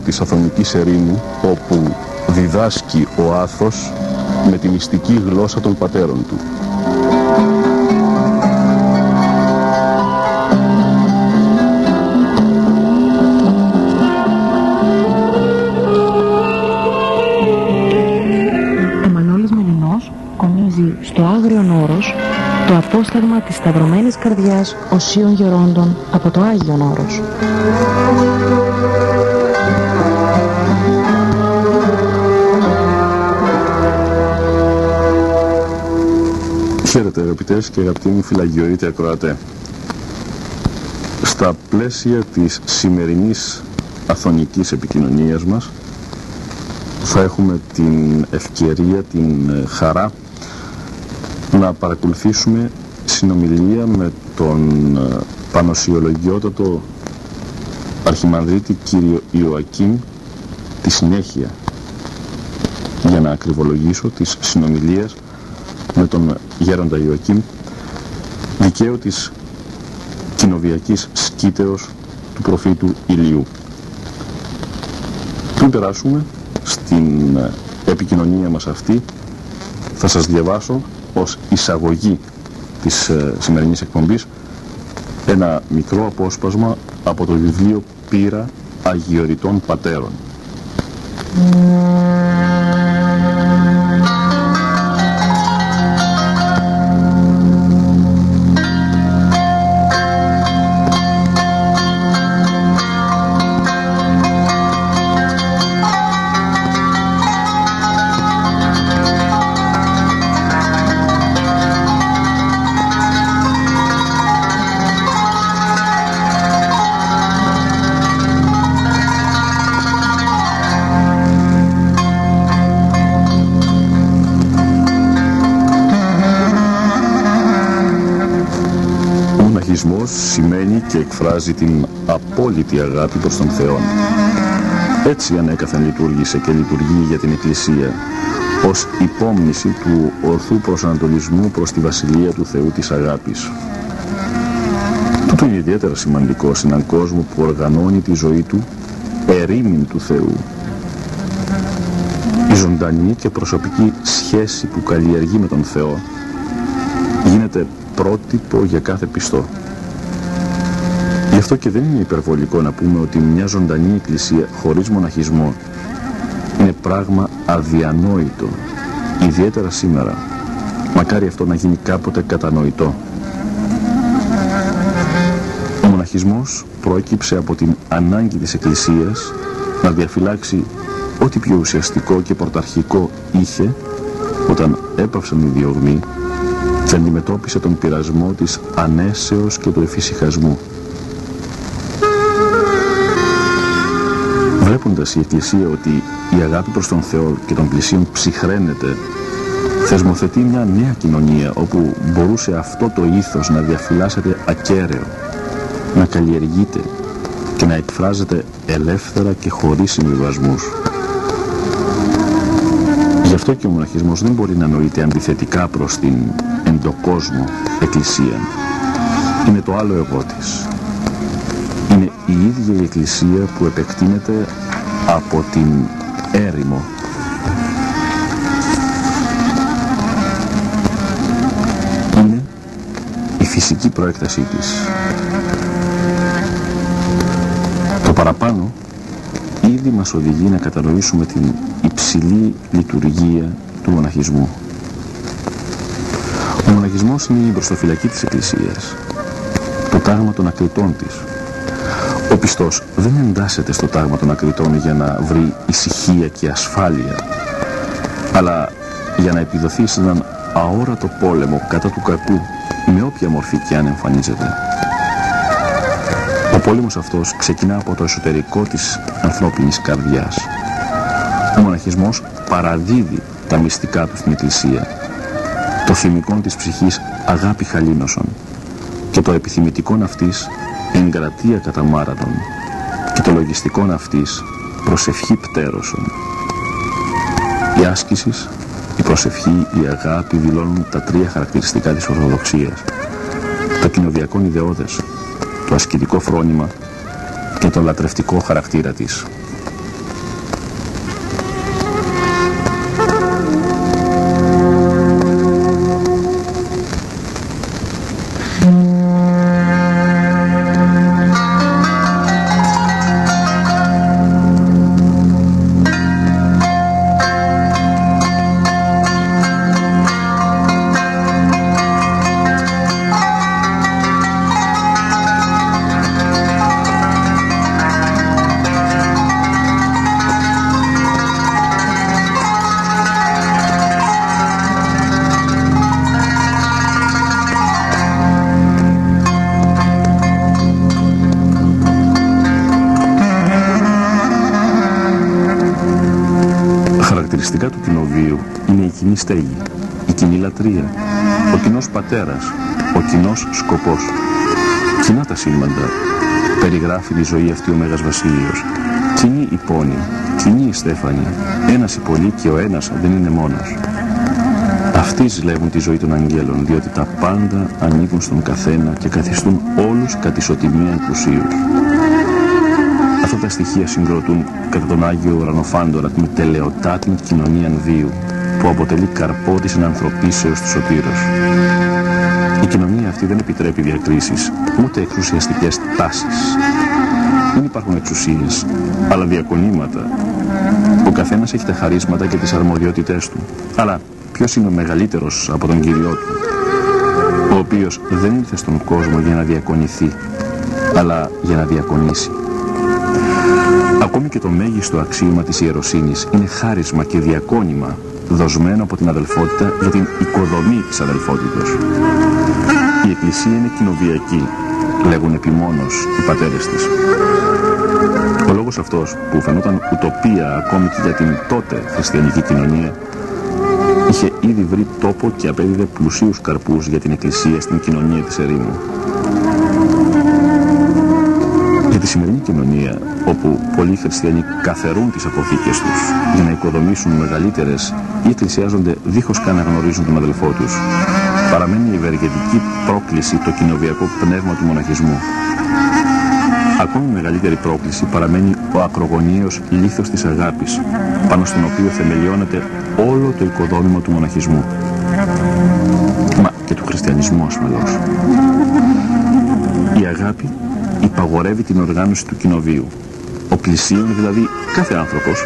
παράδεισο της Αθωνικής Ερήμου όπου διδάσκει ο Άθος με τη μυστική γλώσσα των πατέρων του. Ο Μανώλης Μελινός κομίζει στο Άγριον Όρος το απόσταγμα της Σταυρωμένης Καρδιάς Οσίων Γερόντων από το Άγιον Όρος. Αγαπητές και αγαπητοί μου φυλαγιορείτε ακροατέ. Στα πλαίσια της σημερινής αθωνικής επικοινωνίας μας θα έχουμε την ευκαιρία, την ε, χαρά να παρακολουθήσουμε συνομιλία με τον ε, πανοσιολογιότατο αρχιμανδρίτη κύριο Ιωακήμ τη συνέχεια για να ακριβολογήσω της συνομιλίας με τον γέροντα Ιωακήμ δικαίου της κοινοβιακής σκήτεως του προφήτου Ηλίου. Πριν περάσουμε στην ε, επικοινωνία μας αυτή θα σας διαβάσω ως εισαγωγή της ε, σημερινής εκπομπής ένα μικρό απόσπασμα από το βιβλίο «Πύρα Αγιοριτών Πατέρων». Εκφράζει την απόλυτη αγάπη προς τον Θεό. Έτσι ανέκαθεν λειτουργήσε και λειτουργεί για την Εκκλησία ως υπόμνηση του ορθού προσανατολισμού προς τη Βασιλεία του Θεού της αγάπης. Τούτο είναι ιδιαίτερα σημαντικό σε έναν κόσμο που οργανώνει τη ζωή του ερήμην του Θεού. Η ζωντανή και προσωπική σχέση που καλλιεργεί με τον Θεό γίνεται πρότυπο για κάθε πιστό. Γι' αυτό και δεν είναι υπερβολικό να πούμε ότι μια ζωντανή εκκλησία χωρίς μοναχισμό είναι πράγμα αδιανόητο, ιδιαίτερα σήμερα. Μακάρι αυτό να γίνει κάποτε κατανοητό. Ο μοναχισμός προέκυψε από την ανάγκη της Εκκλησίας να διαφυλάξει ό,τι πιο ουσιαστικό και πρωταρχικό είχε όταν έπαυσαν οι διωγμοί και αντιμετώπισε τον πειρασμό της ανέσεως και του εφησυχασμού. Βλέποντας η Εκκλησία ότι η αγάπη προς τον Θεό και τον πλησίον ψυχραίνεται, θεσμοθετεί μια νέα κοινωνία όπου μπορούσε αυτό το ήθος να διαφυλάσσεται ακέραιο, να καλλιεργείται και να εκφράζεται ελεύθερα και χωρίς συμβιβασμούς. Γι' αυτό και ο μοναχισμός δεν μπορεί να νοείται αντιθετικά προς την εντοκόσμο εκκλησία. Είναι το άλλο εγώ της. Είναι η ίδια η εκκλησία που επεκτείνεται από την έρημο. φυσική προέκτασή της. Το παραπάνω ήδη μας οδηγεί να κατανοήσουμε την υψηλή λειτουργία του μοναχισμού. Ο μοναχισμός είναι η μπροστοφυλακή της Εκκλησίας, το τάγμα των ακριτών της. Ο πιστός δεν εντάσσεται στο τάγμα των ακριτών για να βρει ησυχία και ασφάλεια, αλλά για να επιδοθεί σε έναν αόρατο πόλεμο κατά του κακού, με όποια μορφή και αν εμφανίζεται. Ο πόλεμος αυτός ξεκινά από το εσωτερικό της ανθρώπινης καρδιάς. Ο μοναχισμός παραδίδει τα μυστικά του στην Εκκλησία. Το θυμικό της ψυχής αγάπη χαλίνωσον και το επιθυμητικό αυτής εγκρατεία κατά μάρατον και το λογιστικό αυτής προσευχή πτέρωσον. Η άσκησης, η προσευχή, η αγάπη δηλώνουν τα τρία χαρακτηριστικά της Ορθοδοξίας. Το κοινοβιακό ιδεώδες, το ασκητικό φρόνημα και το λατρευτικό χαρακτήρα της. Κοινή στέγη, η κοινή λατρεία, ο κοινός πατέρας, ο κοινός σκοπός. Κοινά τα σύμπαντα περιγράφει τη ζωή αυτή ο Μέγας Βασίλειος. Κοινή η πόνη, κοινή η στέφανη, ένας η πολύ και ο ένας δεν είναι μόνος. Αυτοί ζηλεύουν τη ζωή των αγγέλων, διότι τα πάντα ανήκουν στον καθένα και καθιστούν όλους κατ' ισοτιμία πλουσίους. Αυτά τα στοιχεία συγκροτούν κατά τον Άγιο Ουρανοφάντορα την τελεοτάτην κοινωνία βίου που αποτελεί καρπό της ενανθρωπίσεως του σωτήρος. Η κοινωνία αυτή δεν επιτρέπει διακρίσεις, ούτε εξουσιαστικές τάσεις. Δεν υπάρχουν εξουσίες, αλλά διακονήματα. Ο καθένας έχει τα χαρίσματα και τις αρμοδιότητές του. Αλλά ποιος είναι ο μεγαλύτερος από τον Κύριό του, ο οποίος δεν ήρθε στον κόσμο για να διακονηθεί, αλλά για να διακονήσει. Ακόμη και το μέγιστο αξίωμα της ιεροσύνης είναι χάρισμα και διακόνημα δοσμένο από την αδελφότητα για την οικοδομή της αδελφότητος. Η Εκκλησία είναι κοινοβιακή, λέγουν επιμόνως οι πατέρες της. Ο λόγος αυτός που φαινόταν ουτοπία ακόμη και για την τότε χριστιανική κοινωνία είχε ήδη βρει τόπο και απέδιδε πλουσίους καρπούς για την Εκκλησία στην κοινωνία της ερήμου. Για τη σημερινή κοινωνία, όπου πολλοί χριστιανοί καθερούν τις αποθήκες τους για να οικοδομήσουν μεγαλύτερες ή εκκλησιάζονται δίχως καν να γνωρίζουν τον αδελφό τους, παραμένει η ευεργετική πρόκληση το κοινοβιακό πνεύμα του μοναχισμού. Ακόμη μεγαλύτερη πρόκληση παραμένει ο ακρογωνίος λίθος της αγάπης, πάνω στον οποίο θεμελιώνεται όλο το οικοδόμημα του μοναχισμού. Μα και του χριστιανισμού ασφαλώς. Η αγάπη υπαγορεύει την οργάνωση του κοινοβίου. Ο πλησίον, δηλαδή κάθε άνθρωπος,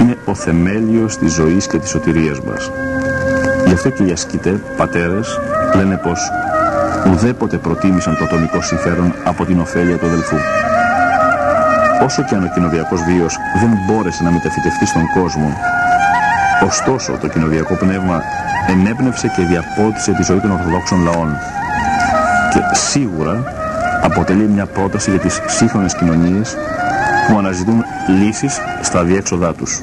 είναι ο θεμέλιος της ζωής και της σωτηρίας μας. Γι' αυτό και οι ασκητέ, πατέρες, λένε πως ουδέποτε προτίμησαν το ατομικό συμφέρον από την ωφέλεια του αδελφού. Όσο και αν ο κοινοβιακός βίος δεν μπόρεσε να μεταφυτευτεί στον κόσμο, ωστόσο το κοινοβιακό πνεύμα ενέπνευσε και διαπότισε τη ζωή των Ορθοδόξων λαών και σίγουρα αποτελεί μια πρόταση για τις σύγχρονες κοινωνίες που αναζητούν λύσεις στα διέξοδά τους.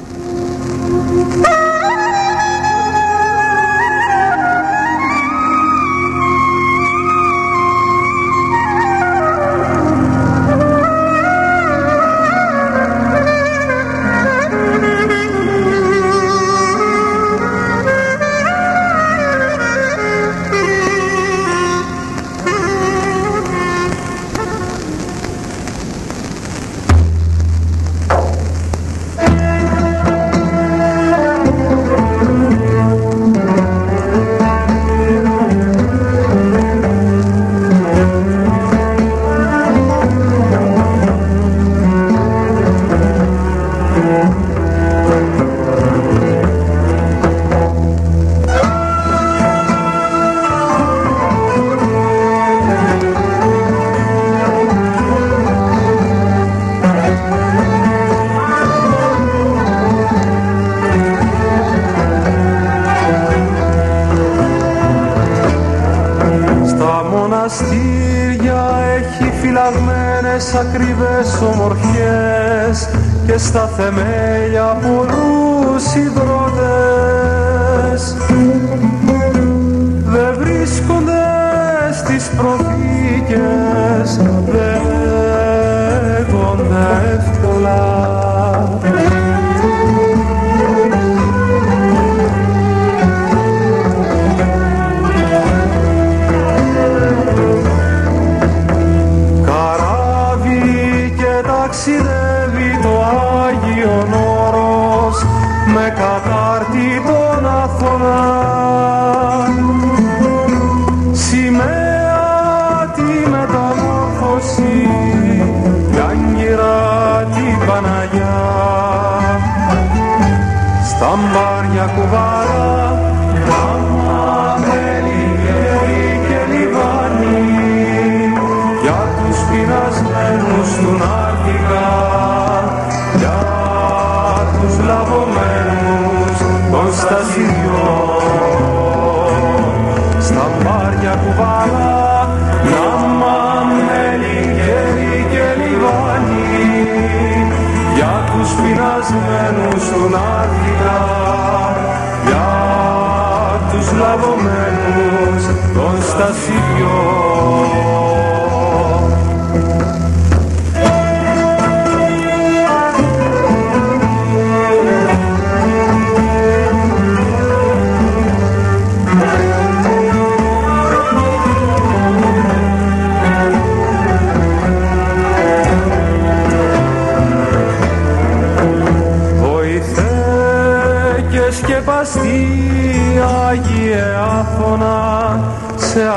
Με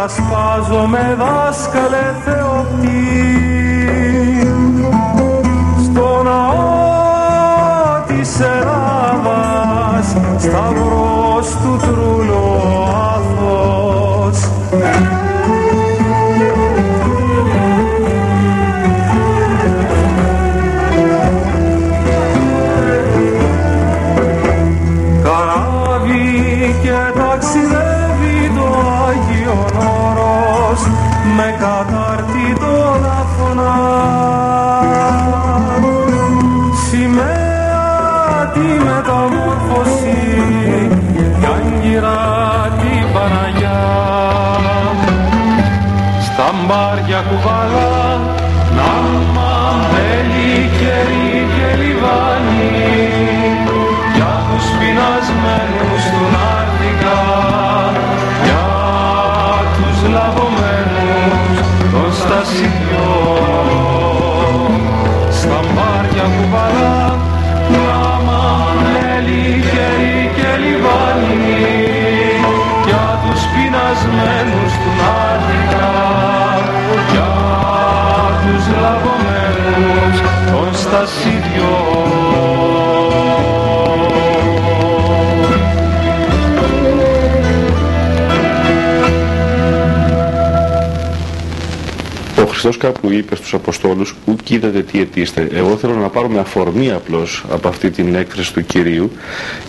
Χριστός κάπου είπε στους Αποστόλους «Ουκ είδατε τι αιτήστε». Εγώ θέλω να πάρω με αφορμή απλώς από αυτή την έκθεση του Κυρίου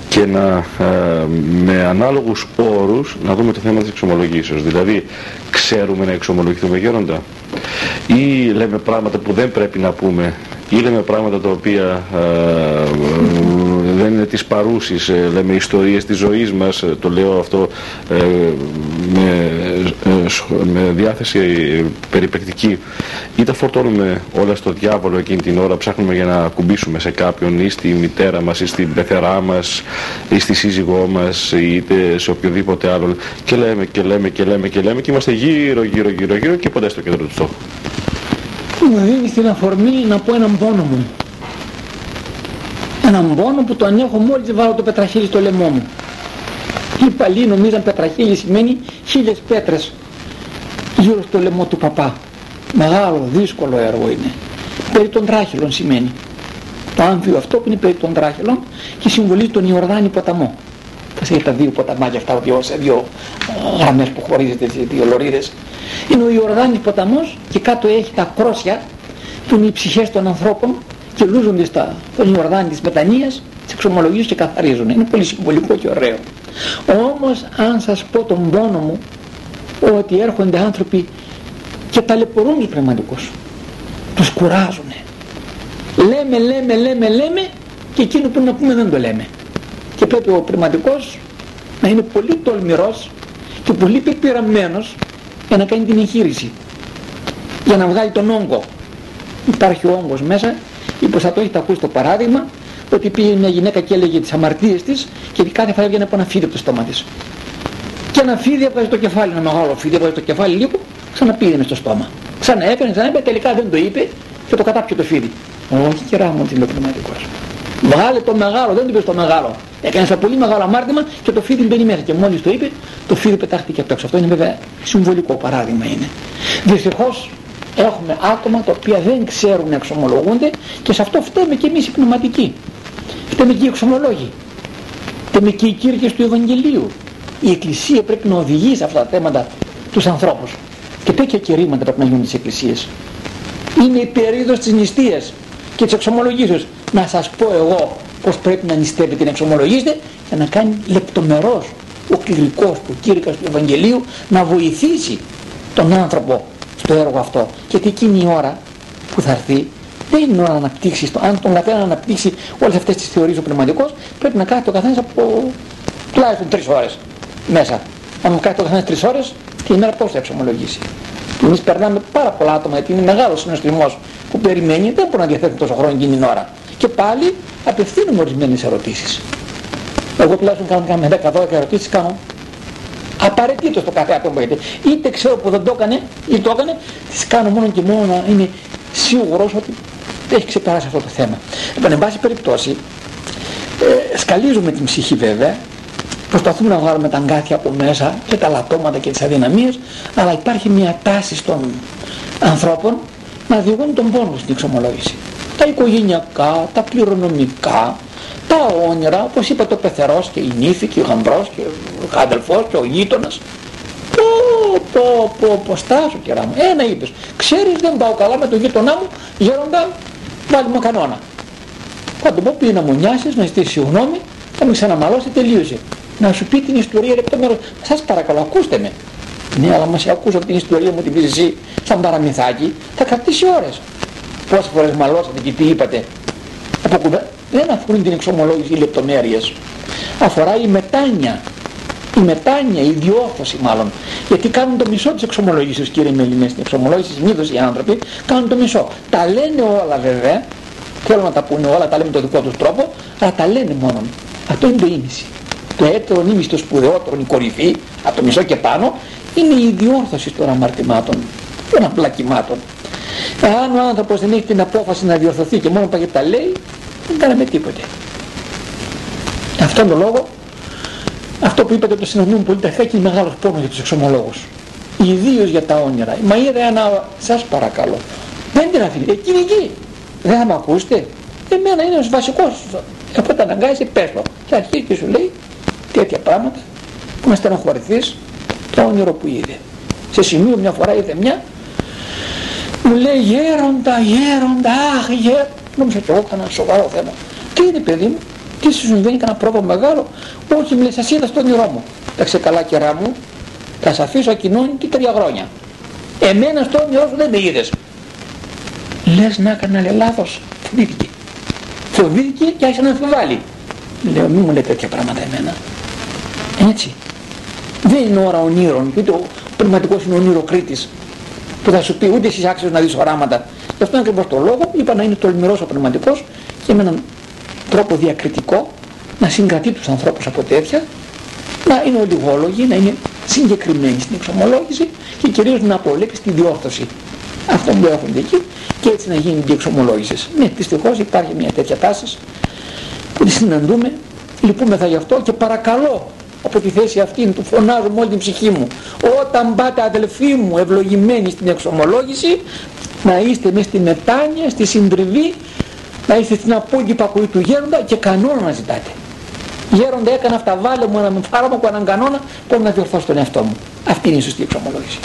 και να, ε, με ανάλογους όρους να δούμε το θέμα της εξομολογήσεως. Δηλαδή, ξέρουμε να εξομολογηθούμε γέροντα ή λέμε πράγματα που δεν πρέπει να πούμε ή λέμε πράγματα τα οποία ε, δεν είναι της παρούσης, ε, λέμε ιστορίες της ζωής μας, ε, το λέω αυτό με, με διάθεση περιπεκτική, ή τα φορτώνουμε όλα στο διάβολο εκείνη την ώρα, ψάχνουμε για να ακουμπήσουμε σε κάποιον ή στη μητέρα μας ή στην πεθερά μας ή στη σύζυγό μας είτε σε οποιοδήποτε άλλο και λέμε και λέμε και λέμε και λέμε και είμαστε γύρω γύρω γύρω γύρω και ποτέ στο κέντρο του στόχου. Μου δίνει την αφορμή να πω έναν πόνο μου. Έναν πόνο που τον έχω μόλις βάλω το πετραχύλι στο λαιμό μου. Οι παλιοί νομίζαν πετραχύλι σημαίνει χίλιες πέτρες γύρω στο λαιμό του παπά. Μεγάλο, δύσκολο έργο είναι. Περί των τράχυλων σημαίνει. Το άμφιο αυτό που είναι περί των τράχυλων και συμβολίζει τον Ιορδάνη ποταμό. Θα έχει τα δύο ποταμάκια αυτά δύο, σε δύο ε, γραμμές που χωρίζεται, δύο λωρίδες είναι ο Ιορδάνης ποταμός και κάτω έχει τα κρόσια που είναι οι ψυχές των ανθρώπων και λούζονται στα, τον Ιορδάνη της μετανοίας, τις εξομολογίες και καθαρίζουν. Είναι πολύ συμβολικό και ωραίο. Όμως αν σας πω τον πόνο μου ότι έρχονται άνθρωποι και ταλαιπωρούν τους πνευματικούς. τους κουράζουνε λέμε λέμε λέμε λέμε και εκείνο που να πούμε δεν το λέμε και πρέπει ο πνευματικός να είναι πολύ τολμηρός και πολύ πεπειραμένος για να κάνει την εγχείρηση για να βγάλει τον όγκο υπάρχει ο όγκος μέσα μήπως θα το έχετε ακούσει το παράδειγμα ότι πήγε μια γυναίκα και έλεγε τις αμαρτίες της και κάθε φορά έβγαινε από ένα φίδι από το στόμα της και ένα φίδι έβγαζε το κεφάλι, ένα μεγάλο φίδι έβγαζε το κεφάλι λίγο ξαναπήγαινε στο στόμα ξανά έκανε, ξανά έκανε, τελικά δεν το είπε και το κατάπιε το φίδι όχι κερά μου τηλεοπνευματικός Βγάλε το μεγάλο, δεν το είπε το μεγάλο. Έκανες ένα πολύ μεγάλο αμάρτημα και το φίδι μπαίνει μέσα. Και μόλις το είπε, το φίδι πετάχτηκε απ' έξω. Αυτό είναι βέβαια συμβολικό παράδειγμα είναι. Δυστυχώς έχουμε άτομα τα οποία δεν ξέρουν να εξομολογούνται και σε αυτό φταίμε και εμείς οι πνευματικοί. Φταίμε και οι εξομολόγοι. Φταίμε και οι κήρυκε του Ευαγγελίου. Η Εκκλησία πρέπει να οδηγεί σε αυτά τα θέματα τους ανθρώπους. Και τέτοια κηρύγματα πρέπει να γίνουν τι εκκλησίες. Είναι η περίοδος της νηστείας και της εξομολογήσεως να σας πω εγώ πως πρέπει να νηστεύετε να εξομολογήσετε για να κάνει λεπτομερός ο κληρικός του κήρυκας του Ευαγγελίου να βοηθήσει τον άνθρωπο στο έργο αυτό γιατί εκείνη η ώρα που θα έρθει δεν είναι ώρα να αναπτύξει, αν τον καθένα να αναπτύξει όλες αυτές τις θεωρίες ο πνευματικός πρέπει να κάνει το καθένας από τουλάχιστον τρεις ώρες μέσα. Αν μου κάνει το καθένας τρεις ώρες την ημέρα πώς θα εξομολογήσει. Εμείς περνάμε πάρα πολλά άτομα γιατί είναι μεγάλος συνοστισμός που περιμένει, δεν μπορεί να διαθέτει τόσο χρόνο εκείνη την ώρα και πάλι απευθύνουμε ορισμένες ερωτήσεις. Εγώ τουλάχιστον κάνω κάμια 10-12 ερωτήσεις, κάνω απαραίτητο στο κάθε άτομο γιατί είτε ξέρω που δεν το έκανε ή το έκανε, τις κάνω μόνο και μόνο να είναι σίγουρος ότι έχει ξεπεράσει αυτό το θέμα. Λοιπόν, εν πάση περιπτώσει, ε, σκαλίζουμε την ψυχή βέβαια, προσπαθούμε να βγάλουμε τα αγκάθια από μέσα και τα λατώματα και τις αδυναμίες, αλλά υπάρχει μια τάση των ανθρώπων να διηγούν τον πόνο στην εξομολόγηση τα οικογενειακά, τα κληρονομικά, τα όνειρα, όπως είπα το πεθερός και η νύφη και ο γαμπρός και ο αδελφός και ο γείτονας. Πω, πω, πω, πω, στάσου κερά μου. Ένα είπες, ξέρεις δεν πάω καλά με τον γείτονά μου, γέροντα, βάλει μου κανόνα. Θα τον πω πει να μου νιάσεις, να ζητήσεις συγγνώμη, θα με ξαναμαλώσει, τελείωσε. Να σου πει την ιστορία λεπτομέρως. Σας παρακαλώ, ακούστε με. Ναι, αλλά μας ακούσω την ιστορία μου την πεις εσύ σαν παραμυθάκι, θα κρατήσει ώρες πόσες φορές μαλώσατε και τι είπατε από δεν αφορούν την εξομολόγηση οι λεπτομέρειες. Αφορά η μετάνια η μετάνια, η διόρθωση μάλλον. Γιατί κάνουν το μισό της εξομολόγησης κύριε Μελινέ στην εξομολόγηση. Συνήθως οι άνθρωποι κάνουν το μισό. Τα λένε όλα βέβαια. Θέλουν να τα πούνε όλα, τα λένε με τον δικό τους τρόπο αλλά τα λένε μόνο αυτό είναι το ίμιση. Το έτερο ίμιση, το σπουδαιότερο, η κορυφή από το μισό και πάνω είναι η διόρθωση των αμαρτημάτων. Των απλακημάτων αν ο άνθρωπος δεν έχει την απόφαση να διορθωθεί και μόνο πάει τα λέει, δεν κάναμε τίποτε. Αυτόν τον λόγο, αυτό που είπατε το συναντούμε πολύ ταχύτητα και είναι μεγάλος πόνος για τους εξομολόγους. Ιδίως για τα όνειρα. Μα είδα ένα, σας παρακαλώ, δεν την αφήνει, εκείνη εκεί. Δεν θα με ακούσετε; Εμένα είναι ο βασικός. Οπότε αναγκάζει, πες το. Και αρχίζει και σου λέει τέτοια πράγματα που να στεναχωρηθείς το όνειρο που είδε. Σε σημείο μια φορά είδε μια μου λέει γέροντα, γέροντα, αχ γέροντα. Νόμιζα και εγώ κανένα σοβαρό θέμα. Τι είναι παιδί μου, τι σου συμβαίνει, κανένα πρόβλημα μεγάλο. Όχι, μου λέει, σας είδα στο όνειρό μου. Τα καλά κερά μου, θα σε αφήσω και τρία χρόνια. Εμένα στο όνειρό σου δεν με είδες. Λες να έκανα λέει, λάθος. Φοβήθηκε. Φοβήθηκε και άρχισε να αμφιβάλλει. Λέω, μη μου λέει τέτοια πράγματα εμένα. Έτσι. Δεν είναι ώρα ονείρων, ούτε ο πνευματικός είναι ονειροκρίτης που θα σου πει ούτε εσύ άξιος να δεις οράματα. Γι' αυτό ακριβώς το λόγο είπα να είναι τολμηρός ο πνευματικός και με έναν τρόπο διακριτικό να συγκρατεί τους ανθρώπους από τέτοια, να είναι ολιγόλογοι, να είναι συγκεκριμένοι στην εξομολόγηση και κυρίως να απολέξει τη διόρθωση αυτών που έχουν εκεί και έτσι να γίνει η εξομολόγηση. Ναι, δυστυχώς υπάρχει μια τέτοια τάση που τη συναντούμε, λυπούμεθα γι' αυτό και παρακαλώ από τη θέση αυτή του φωνάζω με όλη την ψυχή μου. Όταν πάτε αδελφοί μου ευλογημένοι στην εξομολόγηση να είστε μέσα στη μετάνοια, στη συντριβή να είστε στην απόλυτη πακοή του γέροντα και κανόνα να ζητάτε. Γέροντα έκανα αυτά βάλε μου ένα φάρμακο έναν κανόνα πώς να διορθώσω τον εαυτό μου. Αυτή είναι η σωστή εξομολόγηση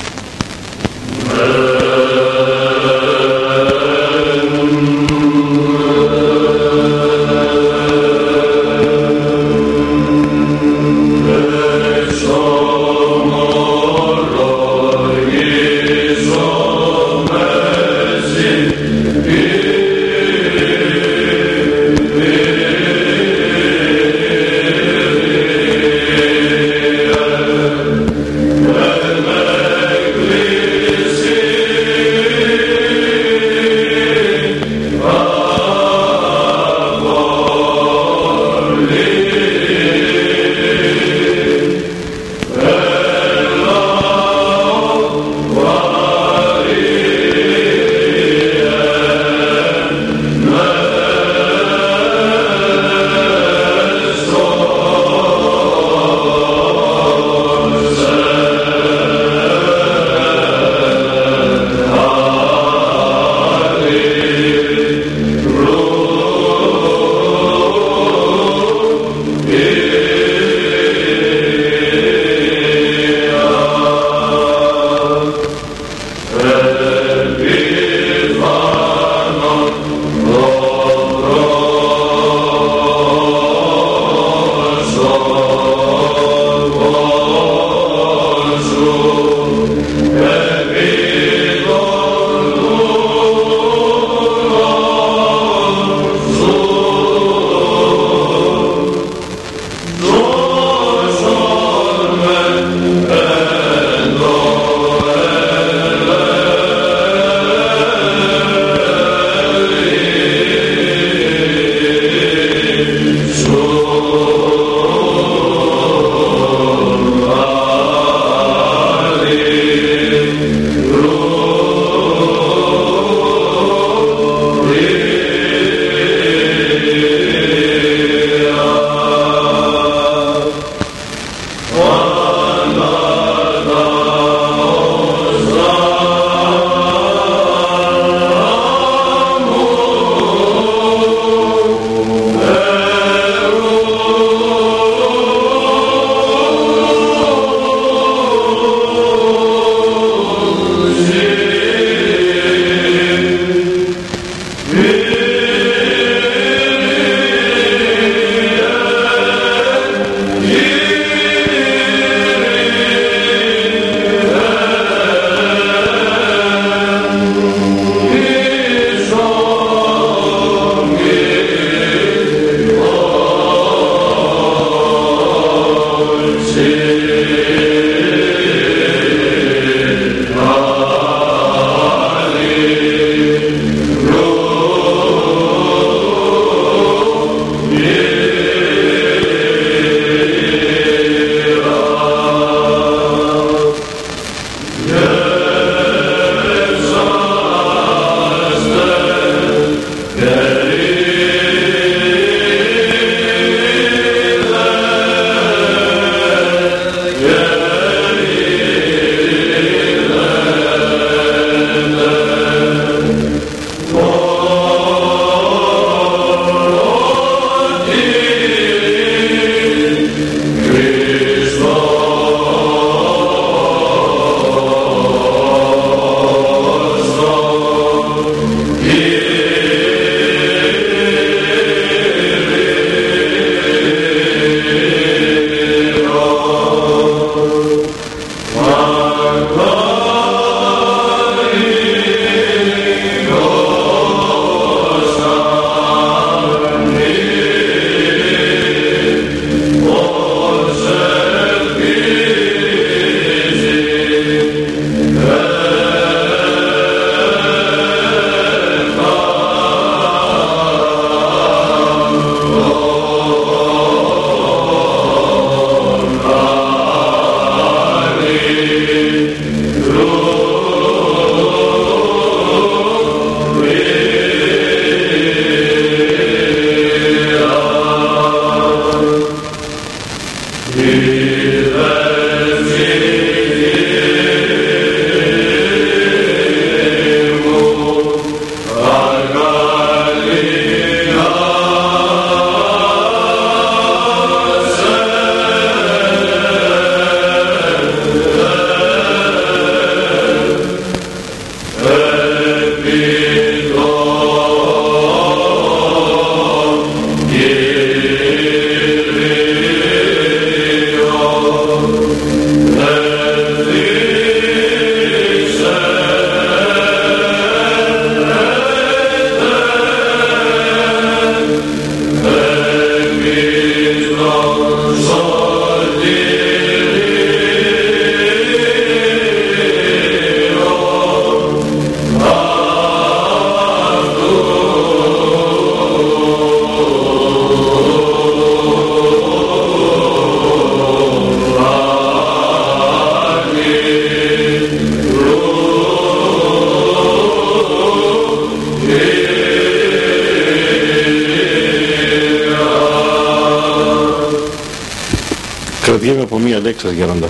Κρατιέμαι από μία λέξη σας Γέροντα.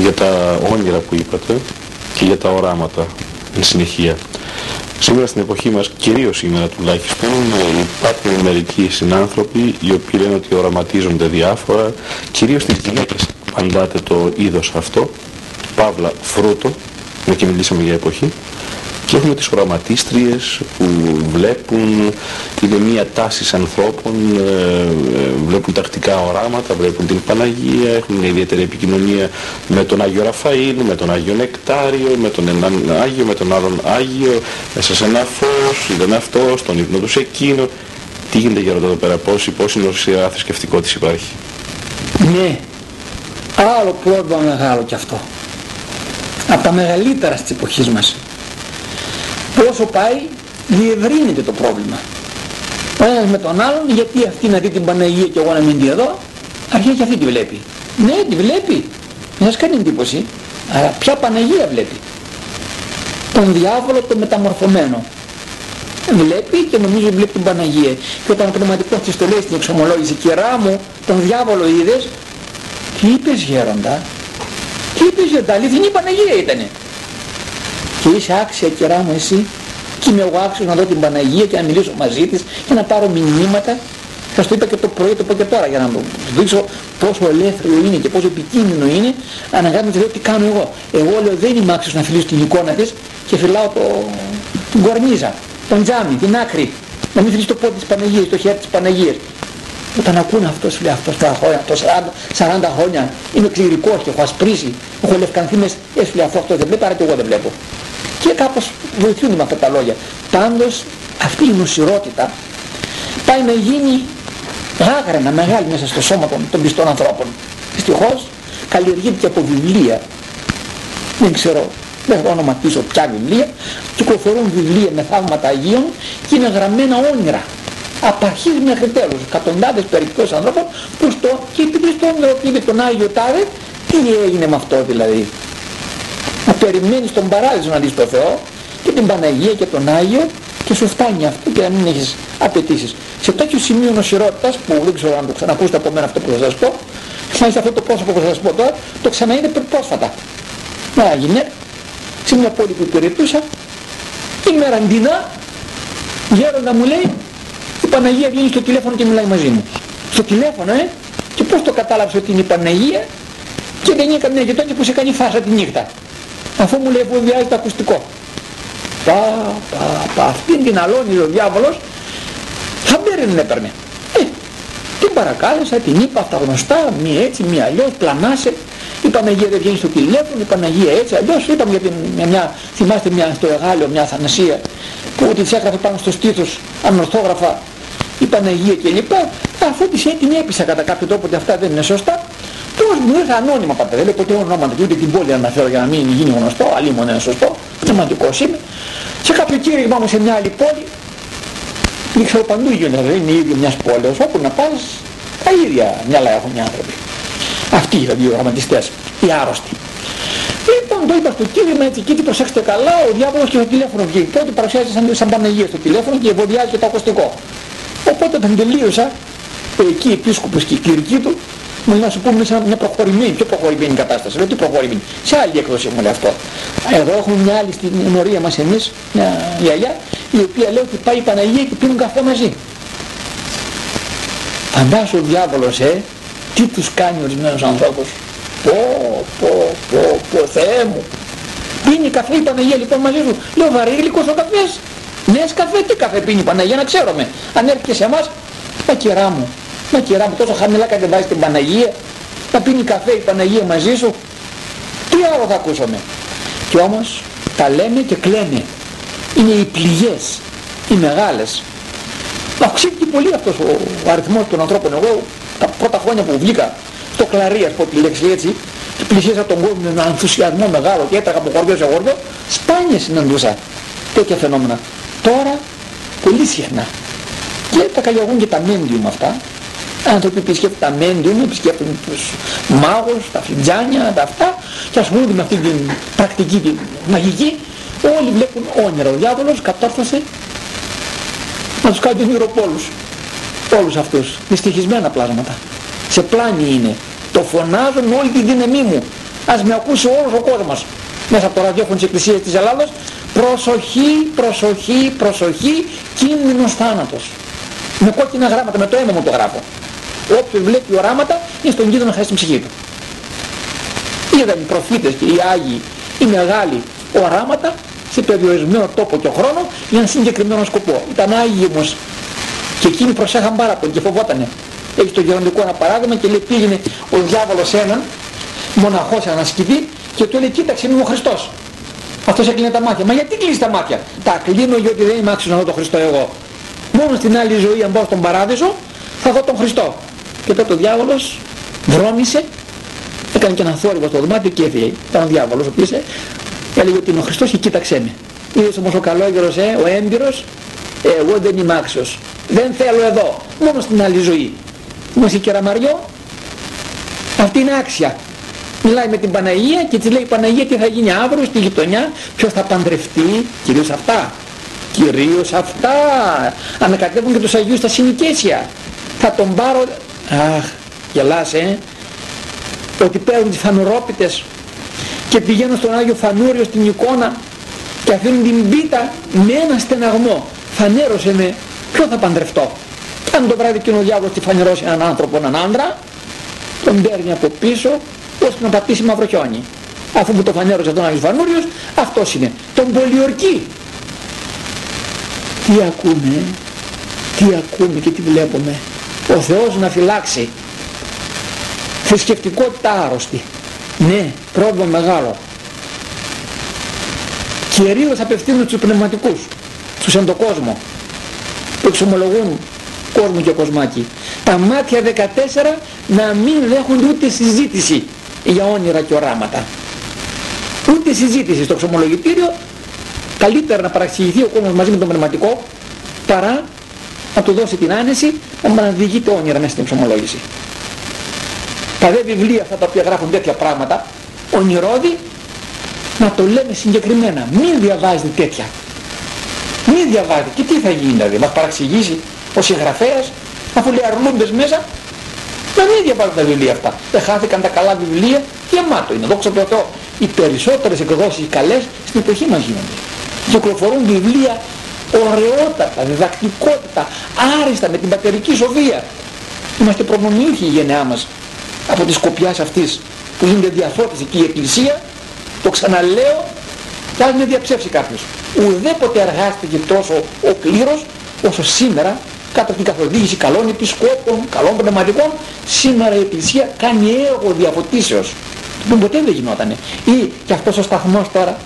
Για τα όνειρα που είπατε και για τα οράματα εν συνεχεία. Σήμερα στην εποχή μας, κυρίως σήμερα τουλάχιστον, υπάρχουν μερικοί συνάνθρωποι οι οποίοι λένε ότι οραματίζονται διάφορα, κυρίως στις γυναίκες παντάτε το είδος αυτό, παύλα φρούτο, με και μιλήσαμε για εποχή, και έχουμε τις οραματίστριες που βλέπουν, είναι μία τάση ανθρώπων, ε, ε, βλέπουν τακτικά οράματα, βλέπουν την Παναγία, έχουν μια ιδιαίτερη επικοινωνία με τον Άγιο Ραφαήλ, με τον Άγιο Νεκτάριο, με τον έναν Άγιο, με τον άλλον Άγιο, μέσα σε ένα φως, ήταν αυτό, στον ύπνο τους εκείνο. Τι γίνεται για εδώ πέρα, πώς, πώς είναι η θρησκευτικό της υπάρχει; Ναι, άλλο πρόβλημα μεγάλο κι αυτό. Από τα μεγαλύτερα της εποχής μας όσο πάει διευρύνεται το πρόβλημα. Ο ένας με τον άλλον γιατί αυτή να δει την Παναγία και εγώ να μην δει εδώ αρχίζει και αυτή τη βλέπει. Ναι τη βλέπει. Δεν σας κάνει εντύπωση. Αλλά ποια Παναγία βλέπει. Τον διάβολο το μεταμορφωμένο. Βλέπει και νομίζω βλέπει την Παναγία. Και όταν ο πνευματικός της το λέει στην εξομολόγηση κυρά μου τον διάβολο είδες; Τι είπες γέροντα; Τι είπες γέροντα; Αληθινή Παναγία ήτανε και είσαι άξια κερά μου εσύ και είμαι εγώ άξιος να δω την Παναγία και να μιλήσω μαζί της και να πάρω μηνύματα θα το είπα και το πρωί, το πω και τώρα για να μου δείξω πόσο ελεύθερο είναι και πόσο επικίνδυνο είναι αναγκάζομαι να λέω τι κάνω εγώ; Εγώ λέω δεν είμαι άξιος να φιλήσω την εικόνα της και φυλάω το, την κορνίζα, τον τζάμι, την άκρη. Να μην φιλήσω το πόδι της Παναγίας, το χέρι της Παναγίας. Όταν ακούνε αυτός, σου λέει αυτός τα χρόνια, το 40, 40 χρόνια, είμαι κληρικός και έχω ασπρίσει, έχω λευκανθεί μέσα, ε, λέει αυτό, αυτό δεν βλέπει, άρα και εγώ δεν βλέπω και κάπως βοηθούν με αυτά τα λόγια. Πάντως αυτή η νοσηρότητα πάει να γίνει άγρανα μεγάλη μέσα στο σώμα των, των πιστών ανθρώπων. δυστυχώς καλλιεργείται και από βιβλία δεν ξέρω δεν θα ονοματίσω ποια βιβλία κυκλοφορούν βιβλία με θαύματα Αγίων και είναι γραμμένα όνειρα από αρχής μέχρι τέλος εκατοντάδες περιπτώσεις ανθρώπων που στο και επειδή στο όνειρο είδε τον Άγιο Τάδε τι έγινε με αυτό δηλαδή; Να περιμένεις τον παράδεισο να δεις τον Θεό και την Παναγία και τον Άγιο και σου φτάνει αυτό και να μην έχεις απαιτήσεις. Σε τέτοιο σημείο νοσηρότητας που δεν ξέρω αν το ξανακούσετε από μένα αυτό που θα σας πω, μάλιστα αυτό το πρόσωπο που θα σας πω τώρα, το ξαναείδε πρόσφατα. Μια γυναίκα, σε μια πόλη που υπηρετούσα, η Μεραντίνα, γέροντα μου λέει, η Παναγία βγαίνει στο τηλέφωνο και μιλάει μαζί μου. Στο τηλέφωνο, ε, και πώς το κατάλαβες ότι είναι η Παναγία και δεν έκανε μια γειτόνια που σε κάνει φάσα τη νύχτα. Αφού μου λέει που βιάζει το ακουστικό. Πα, πα, πα, αυτήν την αλώνει ο διάβολος, θα δεν έπαιρνε. Ε, την παρακάλεσα, την είπα αυτά γνωστά, μία έτσι, μία αλλιώς, πλανάσε. Η Παναγία δεν βγαίνεις στο τηλέφωνο, η Παναγία έτσι, αλλιώς είπαμε για την, μια, μια, θυμάστε μια, στο Εγάλιο μια Αθανασία που της έγραφε πάνω στο στήθος ανορθόγραφα η Παναγία κλπ. Αφού της την έπεισα κατά κάποιο τρόπο ότι αυτά δεν είναι σωστά, πώς μου ήρθε ανώνυμα πάντα, δεν λέω ποτέ ονόματα και ούτε την πόλη αναφέρω για να μην γίνει γνωστό, αλλή μόνο είναι σωστό, πνευματικός είμαι. Σε κάποιο κήρυγμα μου σε μια άλλη πόλη, δεν ξέρω παντού γίνεται, δεν είναι ίδιο μιας πόλης, όπου να πας, τα ίδια μυαλά έχουν οι άνθρωποι. Αυτοί δηλαδή οι γραμματιστές, οι άρρωστοι. Λοιπόν, το είπα στο κήρυγμα έτσι, και προσέξτε καλά, ο διάβολος και το τηλέφωνος βγήκε. Πρώτη παρουσιάζει σαν, σαν Παναγία στο τηλέφωνο και ευωδιάζει και το ακουστικό. Οπότε όταν τελείωσα, εκεί επίσκοπος και η κληρική του, μου να σου πούμε σε μια προχωρημένη, πιο προχωρημένη κατάσταση. Λέω τι προχωρημένη. Σε άλλη έκδοση μου λέει αυτό. Εδώ έχουμε μια άλλη στην ενορία μας εμείς, μια γιαγιά, η οποία λέει ότι πάει η Παναγία και πίνουν καφέ μαζί. Φαντάσου ο διάβολος, ε, τι τους κάνει ορισμένους ανθρώπους. Πω, πω, πω, πω, Θεέ μου. Πίνει καφέ η Παναγία λοιπόν μαζί σου. Λέω βαρύ γλυκός ο καφές. Νέες καφέ, τι καφέ πίνει η Παναγία να ξέρουμε. Αν έρχεται σε εμάς, μα κερά μου. Μα κερά μου τόσο χαμηλά κατεβάζει την Παναγία. Να πίνει καφέ η Παναγία μαζί σου. Τι άλλο θα ακούσουμε. Κι όμως τα λέμε και κλαίνε. Είναι οι πληγές, οι μεγάλες. Αυξήθηκε πολύ αυτός ο, ο αριθμός των ανθρώπων. Εγώ τα πρώτα χρόνια που βγήκα στο κλαρί, ας πω τη λέξη έτσι, και πλησίασα τον κόσμο με έναν ενθουσιασμό μεγάλο και έτραγα από χωριό σε χωριό, σπάνια συναντούσα τέτοια φαινόμενα. Τώρα πολύ συχνά. Και τα καλλιεργούν και τα μέντιουμ αυτά. Άνθρωποι επισκέπτουν τα μέντιουμ, επισκέπτουν τους μάγους, τα φλιτζάνια, τα αυτά και ασχολούνται με αυτή την πρακτική, την μαγική. Όλοι βλέπουν όνειρα. Ο διάβολος κατόρθωσε να τους κάνει τους Όλους αυτούς. Δυστυχισμένα πλάσματα. Σε πλάνη είναι. Το φωνάζω με όλη τη δύναμή μου. Ας με ακούσει όλος ο κόσμος. Μέσα από το ραδιόφωνο της Εκκλησίας της Ελλάδος προσοχή, προσοχή, προσοχή, κίνδυνος θάνατος. Με κόκκινα γράμματα, με το αίμα μου το γράφω. Όποιος βλέπει οράματα είναι στον κίνδυνο να χάσει την ψυχή του. Είδαν οι προφήτες και οι Άγιοι, οι μεγάλοι οράματα σε περιορισμένο τόπο και χρόνο για ένα συγκεκριμένο σκοπό. Ήταν Άγιοι όμως και εκείνοι προσέχαν πάρα πολύ και φοβότανε. Έχει το γεροντικό ένα παράδειγμα και λέει πήγαινε ο διάβολος έναν μοναχός σε ένα σκηδί και του λέει κοίταξε είμαι ο Χριστός. Αυτός έκλεινε τα μάτια. Μα γιατί κλείσει τα μάτια; Τα κλείνω γιατί δεν είμαι άξιος να δω τον Χριστό εγώ. Μόνο στην άλλη ζωή αν πάω στον παράδεισο θα δω τον Χριστό. Και τότε ο διάβολος δρόμησε, έκανε και ένα θόρυβο στο δωμάτιο και έφυγε. Ήταν ο διάβολος ο οποίος ε, έλεγε ότι είναι ο Χριστός και κοίταξέ με. Είδες όμως ο καλόγερος, ε, ο έμπειρος, ε, εγώ δεν είμαι άξιος. Δεν θέλω εδώ. Μόνο στην άλλη ζωή. Όμως η κεραμαριό, αυτή είναι άξια. Μιλάει με την Παναγία και της λέει η Παναγία τι θα γίνει αύριο στη γειτονιά, ποιος θα παντρευτεί, κυρίως αυτά. Κυρίως αυτά. Ανακατεύουν και τους Αγίους στα συνοικέσια. Θα τον πάρω... Αχ, γελάς ε. Ότι παίρνουν τις φανουρόπιτες και πηγαίνουν στον Άγιο Φανούριος στην εικόνα και αφήνουν την πίτα με ένα στεναγμό. Φανέρωσε με ποιο θα παντρευτώ. Και αν το βράδυ εκείνο ο διάβολος τη φανερώσει έναν άνθρωπο, έναν άντρα, τον παίρνει από πίσω ώστε να πατήσει μαύρο χιόνι. Αφού μου το φανέρωσε τον Άγιος Φανούριος, αυτός είναι. Τον πολιορκεί. Τι ακούμε, τι ακούμε και τι βλέπουμε; Ο Θεός να φυλάξει. Θρησκευτικότητα άρρωστη. Ναι, πρόβλημα μεγάλο. Κυρίως απευθύνουν τους πνευματικούς, τους εντοκόσμο, που εξομολογούν κόσμο και κοσμάκι. τα μάτια 14 να μην δέχονται ούτε συζήτηση για όνειρα και οράματα. Ούτε συζήτηση στο ξομολογητήριο, καλύτερα να παραξηγηθεί ο κόσμος μαζί με τον πνευματικό παρά να του δώσει την άνεση να διηγείται όνειρα μέσα στην ψωμολόγηση. Τα δε βιβλία αυτά τα οποία γράφουν τέτοια πράγματα, ονειρώδη, να το λέμε συγκεκριμένα. Μην διαβάζετε τέτοια. Μην διαβάζετε. Και τι θα γίνει δηλαδή, μας παραξηγήσει ο συγγραφέας, αφού λέει αρλούντες μέσα, να μην διαβάζουν τα βιβλία αυτά. Δεν χάθηκαν τα καλά βιβλία, γεμάτο είναι. Δόξα τω Θεώ. Οι περισσότερες εκδόσεις οι καλές στην εποχή μας γίνονται. Κυκλοφορούν βιβλία ωραιότατα, διδακτικότητα, άριστα με την πατερική σοβία. Είμαστε προνομιούχοι η γενεά μας από τη σκοπιά αυτής που γίνεται διαφώτιση και η Εκκλησία, το ξαναλέω, θα με διαψεύσει κάποιος. Ουδέποτε εργάστηκε τόσο ο κλήρος όσο σήμερα κάτω από την καθοδήγηση καλών επισκόπων, καλών πνευματικών, σήμερα η Εκκλησία κάνει έργο διαφωτίσεως. Το ποτέ δεν γινότανε. Ή και αυτός ο σταθμός τώρα,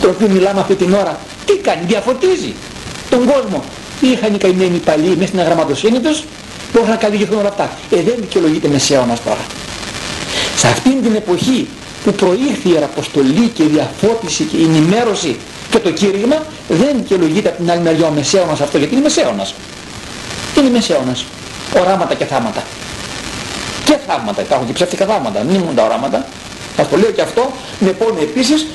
το οποίο μιλάμε αυτή την ώρα, τι κάνει, διαφωτίζει τον κόσμο. Είχαν οι καημένοι παλιοί μέσα στην αγραμματοσύνη τους, μπορούν να καλλιεργηθούν όλα αυτά. Ε, δεν δικαιολογείται μεσαίωνας τώρα. Σε αυτήν την εποχή που προήρθε η Ιεραποστολή και η διαφώτιση και η ενημέρωση και το κήρυγμα, δεν δικαιολογείται από την άλλη μεριά ο μεσαίωνας αυτό, γιατί είναι μεσαίωνας. Είναι μεσαίωνας. Οράματα και θάματα. Και θαύματα, υπάρχουν και ψεύτικα θαύματα, μην ήμουν τα οράματα. Θα το λέω και αυτό, με πόνο επίσης,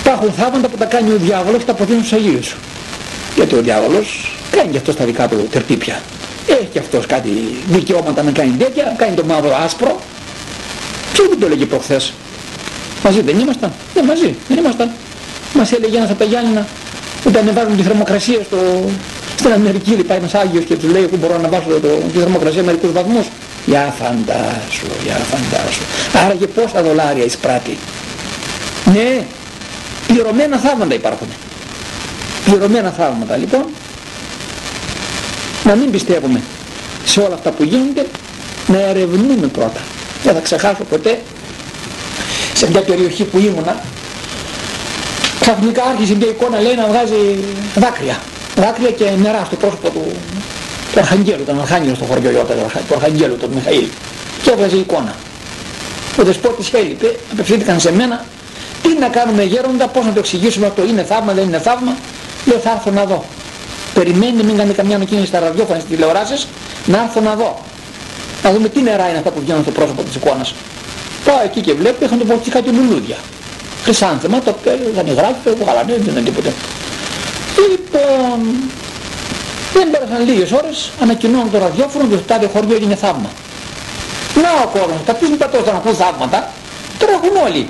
υπάρχουν θαύματα που τα κάνει ο διάβολος και τα αποδίνουν στους Αγίους. Γιατί ο διάβολος κάνει και αυτός τα δικά του τερτύπια. Έχει και αυτός κάτι δικαιώματα να κάνει τέτοια, κάνει το μαύρο άσπρο. Ποιο δεν το έλεγε προχθές. Μαζί δεν ήμασταν. Ναι, μαζί δεν ήμασταν. Μας έλεγε ένας από τα Γιάννηνα όταν ανεβάζουν τη θερμοκρασία στο, στην Αμερική πάει ένας Άγιος και τους λέει που μπορώ να βάσω το, τη θερμοκρασία μερικούς βαθμούς. Για φαντάσου, για φαντάσου. Άραγε πόσα δολάρια εισπράττει. Ναι, πληρωμένα θαύματα υπάρχουν πληρωμένα θαύματα. Λοιπόν, να μην πιστεύουμε σε όλα αυτά που γίνονται, να ερευνούμε πρώτα. Δεν θα ξεχάσω ποτέ σε μια περιοχή που ήμουνα, ξαφνικά άρχισε μια εικόνα λέει να βγάζει δάκρυα. Δάκρυα και νερά στο πρόσωπο του, του Αρχαγγέλου, τον Αρχάγγελος στο χωριό Ιώτας, του Αρχαγγέλου, τον Μιχαήλ. Και έβγαζε εικόνα. Ο δεσπότης έλειπε, απευθύνθηκαν σε μένα, τι να κάνουμε γέροντα, πώς να το εξηγήσουμε αυτό είναι θαύμα, δεν είναι θαύμα. Λέω θα έρθω να δω. Περιμένετε μην κάνετε καμιά ανακοίνωση στα ραδιόφωνα στις τηλεοράσεις, να έρθω να δω. Να δούμε τι νερά είναι αυτά που βγαίνουν στο πρόσωπο της εικόνας. Πάω εκεί και βλέπω, είχαν το πω κάτι λουλούδια. Χρυσάνθεμα, το οποίο δεν γράφει, εγώ καλά, δεν είναι τίποτε. Λοιπόν, δεν πέρασαν λίγες ώρες, ανακοινώνουν το ραδιόφωνο και το τάδε χωριό έγινε θαύμα. Να ο κόσμος, τα πεις πατώς να ακούν θαύματα, τρέχουν όλοι.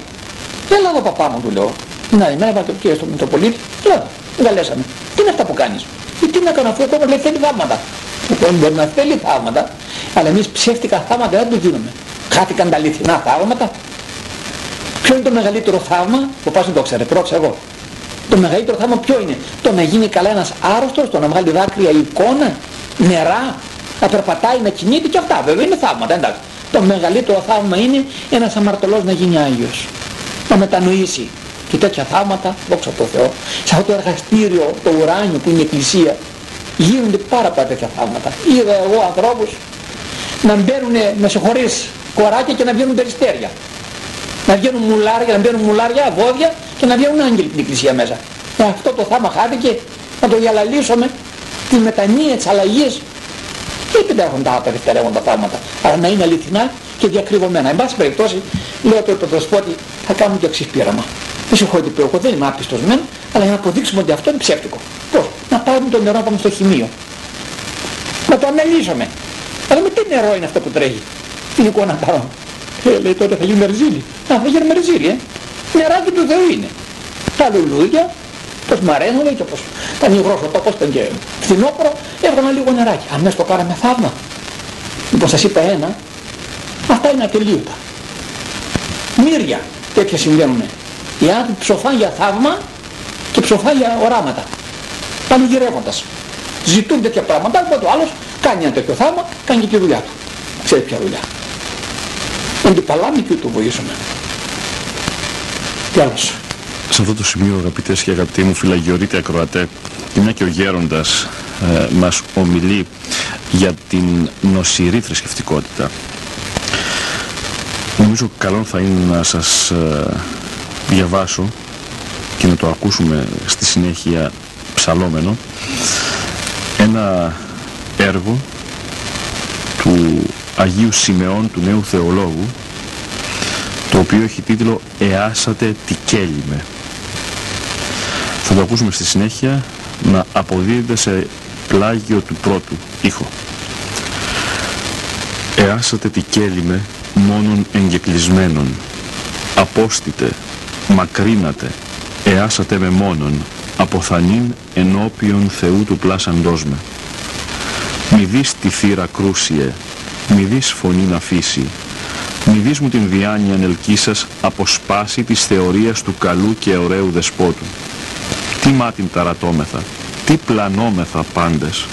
Έλα εδώ παπά μου του λέω. Να, εμένα είπα και στο Μητροπολίτη, λέω, γαλέσαμε. Τι είναι αυτά που κάνεις; Ή τι να κάνω αφού ο κόσμος λέει θέλει θαύματα. Ο κόσμος μπορεί να θέλει θαύματα, αλλά εμείς ψεύτικα θαύματα δεν το γίνουμε. Χάθηκαν τα αληθινά θαύματα. Ποιο είναι το μεγαλύτερο θαύμα, που πας να το ξέρετε, πρόξε εγώ. Το μεγαλύτερο θαύμα ποιο είναι, το να γίνει καλά ένας άρρωστος, το να βγάλει δάκρυα η εικόνα, νερά, να περπατάει, να κινείται και αυτά βέβαια είναι θαύματα, εντάξει. Το μεγαλύτερο θαύμα είναι ένας αμαρτωλός να γίνει Άγιος. Να μετανοήσει και τέτοια θαύματα, δόξα τω Θεώ, σε αυτό το εργαστήριο, το ουράνιο που είναι η Εκκλησία, γίνονται πάρα πολλά τέτοια θαύματα. Είδα εγώ ανθρώπους να μπαίνουν, με συγχωρείς, κοράκια και να βγαίνουν περιστέρια. Να βγαίνουν μουλάρια, να μπαίνουν μουλάρια, βόδια και να βγαίνουν άγγελοι την Εκκλησία μέσα. Ε, αυτό το θαύμα χάθηκε, να το διαλαλήσουμε, τη μετανία, τις αλλαγές. Και υπάρχουν τα τα θαύματα, αλλά να είναι αληθινά και διακριβωμένα. Εν πάση περιπτώσει, λέω το πρωτοσπότη, θα κάνουμε το εξής πείραμα. Με συγχωρείτε που εγώ δεν είμαι άπιστος μεν, αλλά για να αποδείξουμε ότι αυτό είναι ψεύτικο. Πώς, να πάρουμε το νερό πάμε στο χημείο. Να το αναλύσουμε. Αλλά με τι νερό είναι αυτό που τρέχει. Την εικόνα πάρω. Ε, λέει τότε θα γίνει μερζίλι. Α, θα γίνει μερζίλι, ε. Νεράκι του Θεού είναι. Τα λουλούδια, πως μαραίνονται και πως ήταν υγρός ο τόπος, ήταν και φθινόπωρο, έβγαλα λίγο νεράκι. Αμέσως το κάναμε θαύμα. Λοιπόν σας είπα ένα, αυτά είναι ατελείωτα. Μύρια τέτοια συμβαίνουν. Οι άνθρωποι ψοφάν για θαύμα και ψοφάν για οράματα. Πανηγυρεύοντας. Ζητούν τέτοια πράγματα, οπότε ο άλλος κάνει ένα τέτοιο θαύμα, κάνει και τη δουλειά του. Ξέρει ποια δουλειά. Αντιπαλάμε και του βοηθήσουμε. Τι άλλος; Σε αυτό το σημείο αγαπητές και αγαπητοί μου φυλαγιορείτε ακροατέ, μια και ο Γέροντας ε, μας ομιλεί για την νοσηρή θρησκευτικότητα. Νομίζω καλό θα είναι να σας ε, διαβάσω και να το ακούσουμε στη συνέχεια ψαλόμενο ένα έργο του Αγίου Σιμεών του Νέου Θεολόγου το οποίο έχει τίτλο «Εάσατε τι κέλυμε». Θα το ακούσουμε στη συνέχεια να αποδίδεται σε πλάγιο του πρώτου ήχο. «Εάσατε τι κέλυμε μόνον εγκεκλεισμένον, απόστητε, μακρύνατε, εάσατε με μόνον, αποθανήν ενώπιον Θεού του πλάσαντός με. Μη δεις τη θύρα κρούσιε, μη δεις φωνή να αφήσει, μη δεις μου την διάνοια ελκύσας αποσπάσει της θεωρίας του καλού και ωραίου δεσπότου. Τι μάτιν ταρατώμεθα, τι πλανόμεθα πάντες,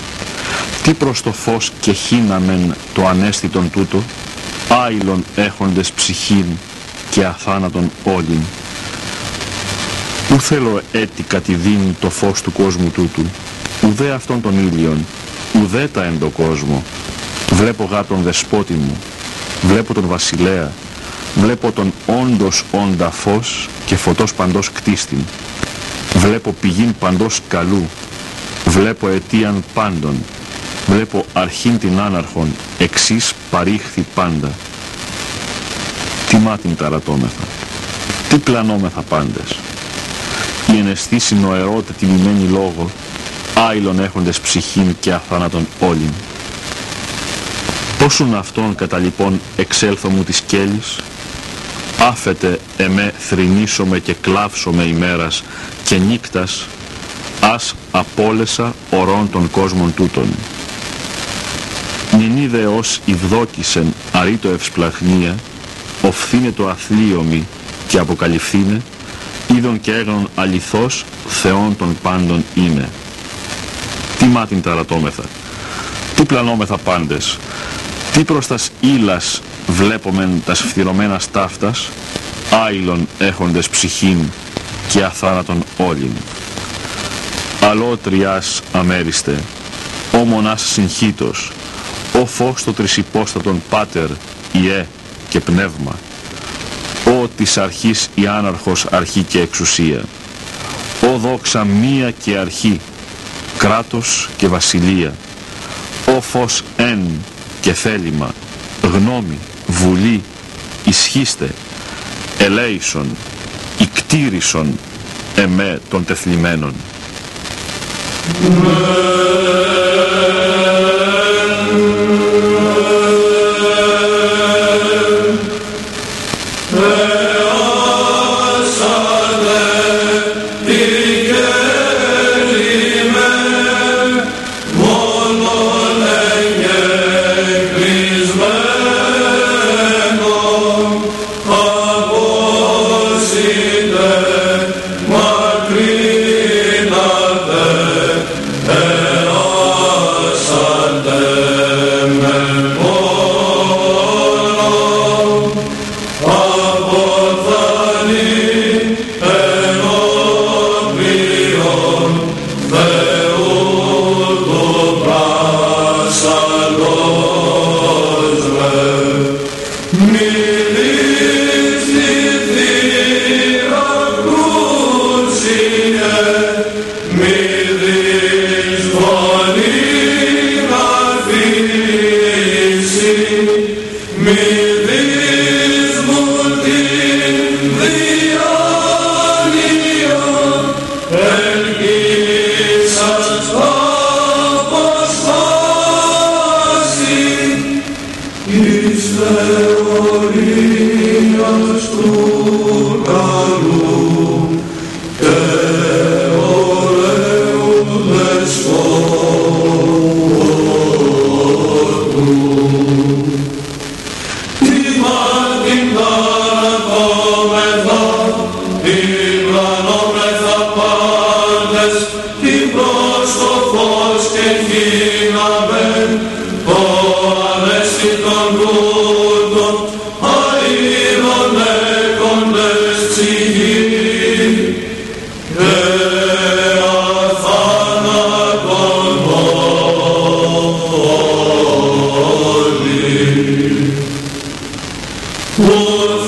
τι προς το φως και χύναμεν το ανέστητον τούτο, άειλον έχοντες ψυχήν και αθάνατον όλην. Ου θέλω έτη κατηδίνει το φως του κόσμου τούτου, ουδέ αυτόν τον ήλιον, ουδέ τα εν το κόσμο. Βλέπω γά τον δεσπότη μου, βλέπω τον βασιλέα, βλέπω τον όντως όντα φως και φωτός παντός κτίστην. Βλέπω πηγήν παντός καλού, βλέπω αιτίαν πάντων, βλέπω αρχήν την άναρχον, εξής παρήχθη πάντα. Τι μάτιν ταρατώμεθα, τι πλανόμεθα πάντες. Οι εναισθήσει νοερότε τιμημένη λόγο, άειλον έχοντες ψυχήν και αθάνατον όλην. Πόσον αυτόν κατά λοιπόν εξέλθω μου της κέλης, άφετε εμέ θρηνήσομαι και κλάψομαι ημέρας και νύκτας, ας απόλεσα ορών των κόσμων τούτων. Νην είδε ως ηδόκησεν αρήτω ευσπλαχνία, οφθήνε το αθλίωμη και αποκαλυφθήνε, είδον και έγνων αληθώς Θεών των πάντων είναι. Τι μάτιν ταρατώμεθα, τι πλανόμεθα πάντες, τι προς τας ύλας βλέπομεν τας φθυρωμένα ταύτας, άειλον έχοντες ψυχήν και αθάνατον όλην. Αλότριάς αμέριστε, ο μονάς συγχύτος, ο φως το τρισυπόστατον πάτερ, ιέ και πνεύμα, ο της αρχής η άναρχος αρχή και εξουσία, ο δόξα μία και αρχή, κράτος και βασιλεία, ο φως εν και θέλημα, γνώμη, βουλή, ισχύστε, ελέησον, ικτήρισον εμέ των τεθλιμένων. Μακρύνατε, Senhor.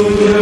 Τον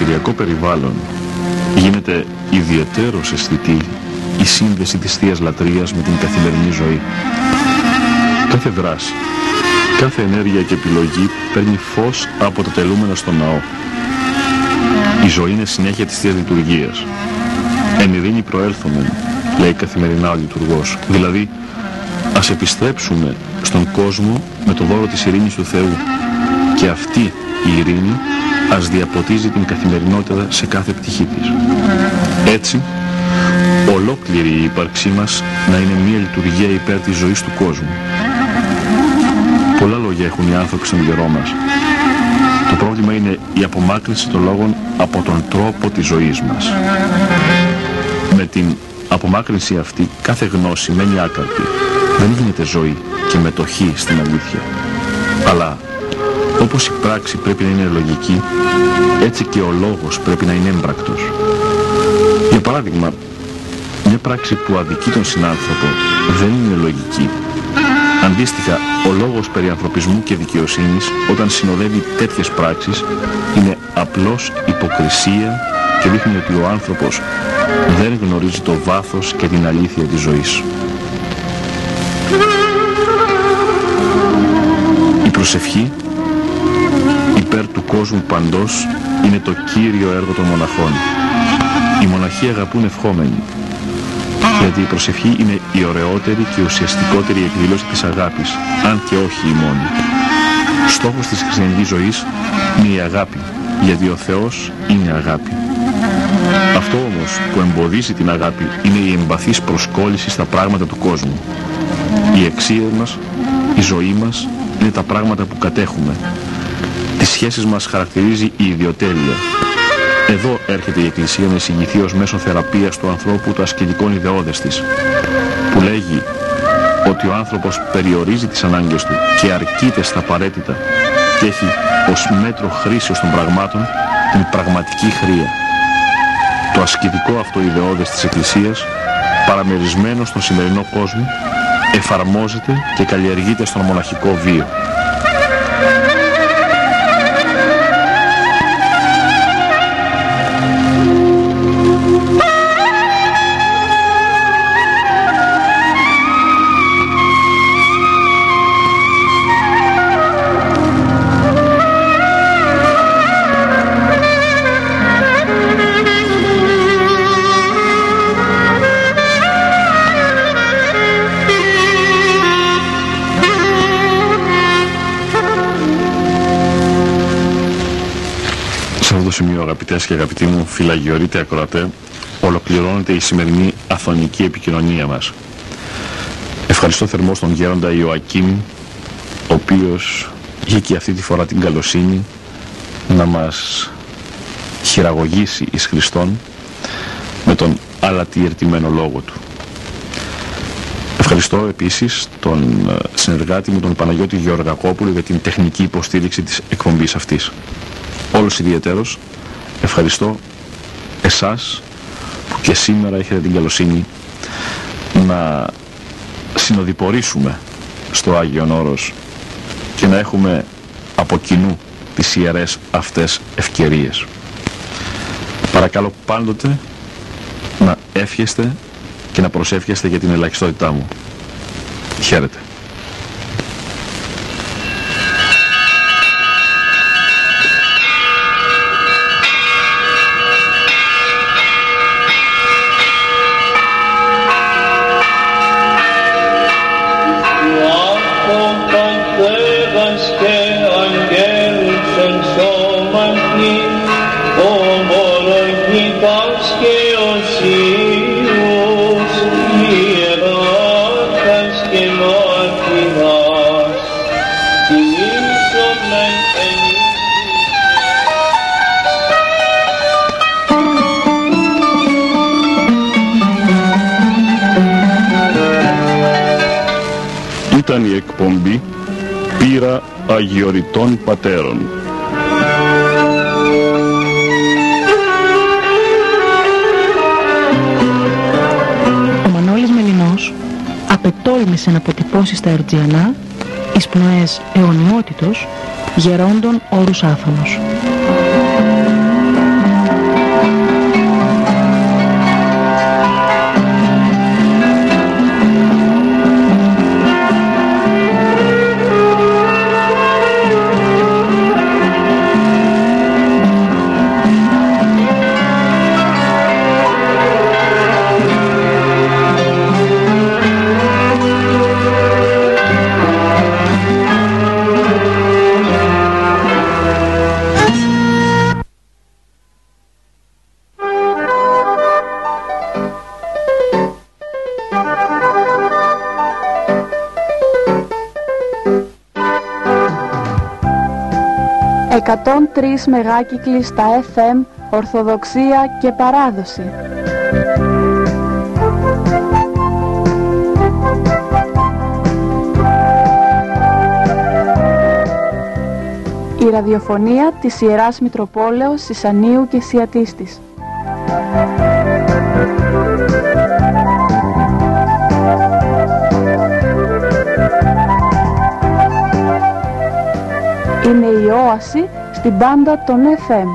μοναστηριακό περιβάλλον γίνεται ιδιαιτέρως αισθητή η σύνδεση της Θείας Λατρείας με την καθημερινή ζωή. Κάθε δράση, κάθε ενέργεια και επιλογή παίρνει φως από τα τελούμενα στο ναό. Η ζωή είναι συνέχεια της Θείας Λειτουργίας. Εν ειρήνη προέλθουμε, λέει καθημερινά ο λειτουργός. Δηλαδή, ας επιστρέψουμε στον κόσμο με το δώρο της ειρήνης του Θεού και αυτή η ειρήνη ας διαποτίζει την καθημερινότητα σε κάθε πτυχή της. Έτσι, ολόκληρη η ύπαρξή μας να είναι μια λειτουργία υπέρ της ζωής του κόσμου. Πολλά λόγια έχουν οι άνθρωποι στον καιρό μας. Το πρόβλημα είναι η απομάκρυνση των λόγων από τον τρόπο της ζωής μας. Με την απομάκρυνση αυτή κάθε γνώση μένει άκαρτη. Δεν γίνεται ζωή και μετοχή στην αλήθεια. Αλλά όπως η πράξη πρέπει να είναι λογική, έτσι και ο λόγος πρέπει να είναι έμπρακτος. Για παράδειγμα, μια πράξη που αδικεί τον συνάνθρωπο δεν είναι λογική. Αντίστοιχα, ο λόγος περί ανθρωπισμού και δικαιοσύνης όταν συνοδεύει τέτοιες πράξεις είναι απλώς υποκρισία και δείχνει ότι ο άνθρωπος δεν γνωρίζει το βάθος και την αλήθεια της ζωής. Η προσευχή υπέρ του κόσμου παντός είναι το κύριο έργο των μοναχών. Οι μοναχοί αγαπούν ευχόμενοι, γιατί η προσευχή είναι η ωραιότερη και ουσιαστικότερη εκδήλωση της αγάπης, αν και όχι η μόνη. Στόχος της χριστιανικής ζωής είναι η αγάπη, γιατί ο Θεός είναι αγάπη. Αυτό όμως που εμποδίζει την αγάπη είναι η εμπαθής προσκόλληση στα πράγματα του κόσμου. Η αξία μας, η ζωή μας είναι τα πράγματα που κατέχουμε. Τις σχέσεις μας χαρακτηρίζει η ιδιοτέλεια. Εδώ έρχεται η Εκκλησία να εισηγηθεί ως μέσο θεραπείας του ανθρώπου το ασκητικών ιδεώδες της, που λέγει ότι ο άνθρωπος περιορίζει τις ανάγκες του και αρκείται στα απαραίτητα και έχει ως μέτρο χρήσεως των πραγμάτων την πραγματική χρία. Το ασκητικό αυτό ιδεώδες της Εκκλησίας, παραμερισμένο στον σημερινό κόσμο, εφαρμόζεται και καλλιεργείται στον μοναχικό βίο. Σημείο αγαπητές και αγαπητοί μου φυλαγιορείτε ακροατέ ολοκληρώνεται η σημερινή αθωνική επικοινωνία μας. Ευχαριστώ θερμό τον γέροντα Ιωακήμ ο οποίος είχε και αυτή τη φορά την καλοσύνη να μας χειραγωγήσει εις Χριστόν με τον αλατιερτημένο λόγο του. Ευχαριστώ επίσης τον ε, συνεργάτη μου τον Παναγιώτη Γεωργακόπουλο για την τεχνική υποστήριξη της εκπομπής αυτής όλος ιδιαίτερος ευχαριστώ εσάς που και σήμερα έχετε την καλοσύνη να συνοδοιπορήσουμε στο Άγιον Όρος και να έχουμε από κοινού τις ιερές αυτές ευκαιρίες. Παρακαλώ πάντοτε να εύχεστε και να προσεύχεστε για την ελαχιστότητά μου. Χαίρετε. Στα Ερτζιανά εις πνοές αιωνιότητος γερόντων όρους άφωνος. 103 μεγάκυκλοι στα FM, Ορθοδοξία και Παράδοση. Η ραδιοφωνία της Ιεράς Μητροπόλεως Σισανίου και Σιατίστης. Είναι η όαση στην πάντα των FM.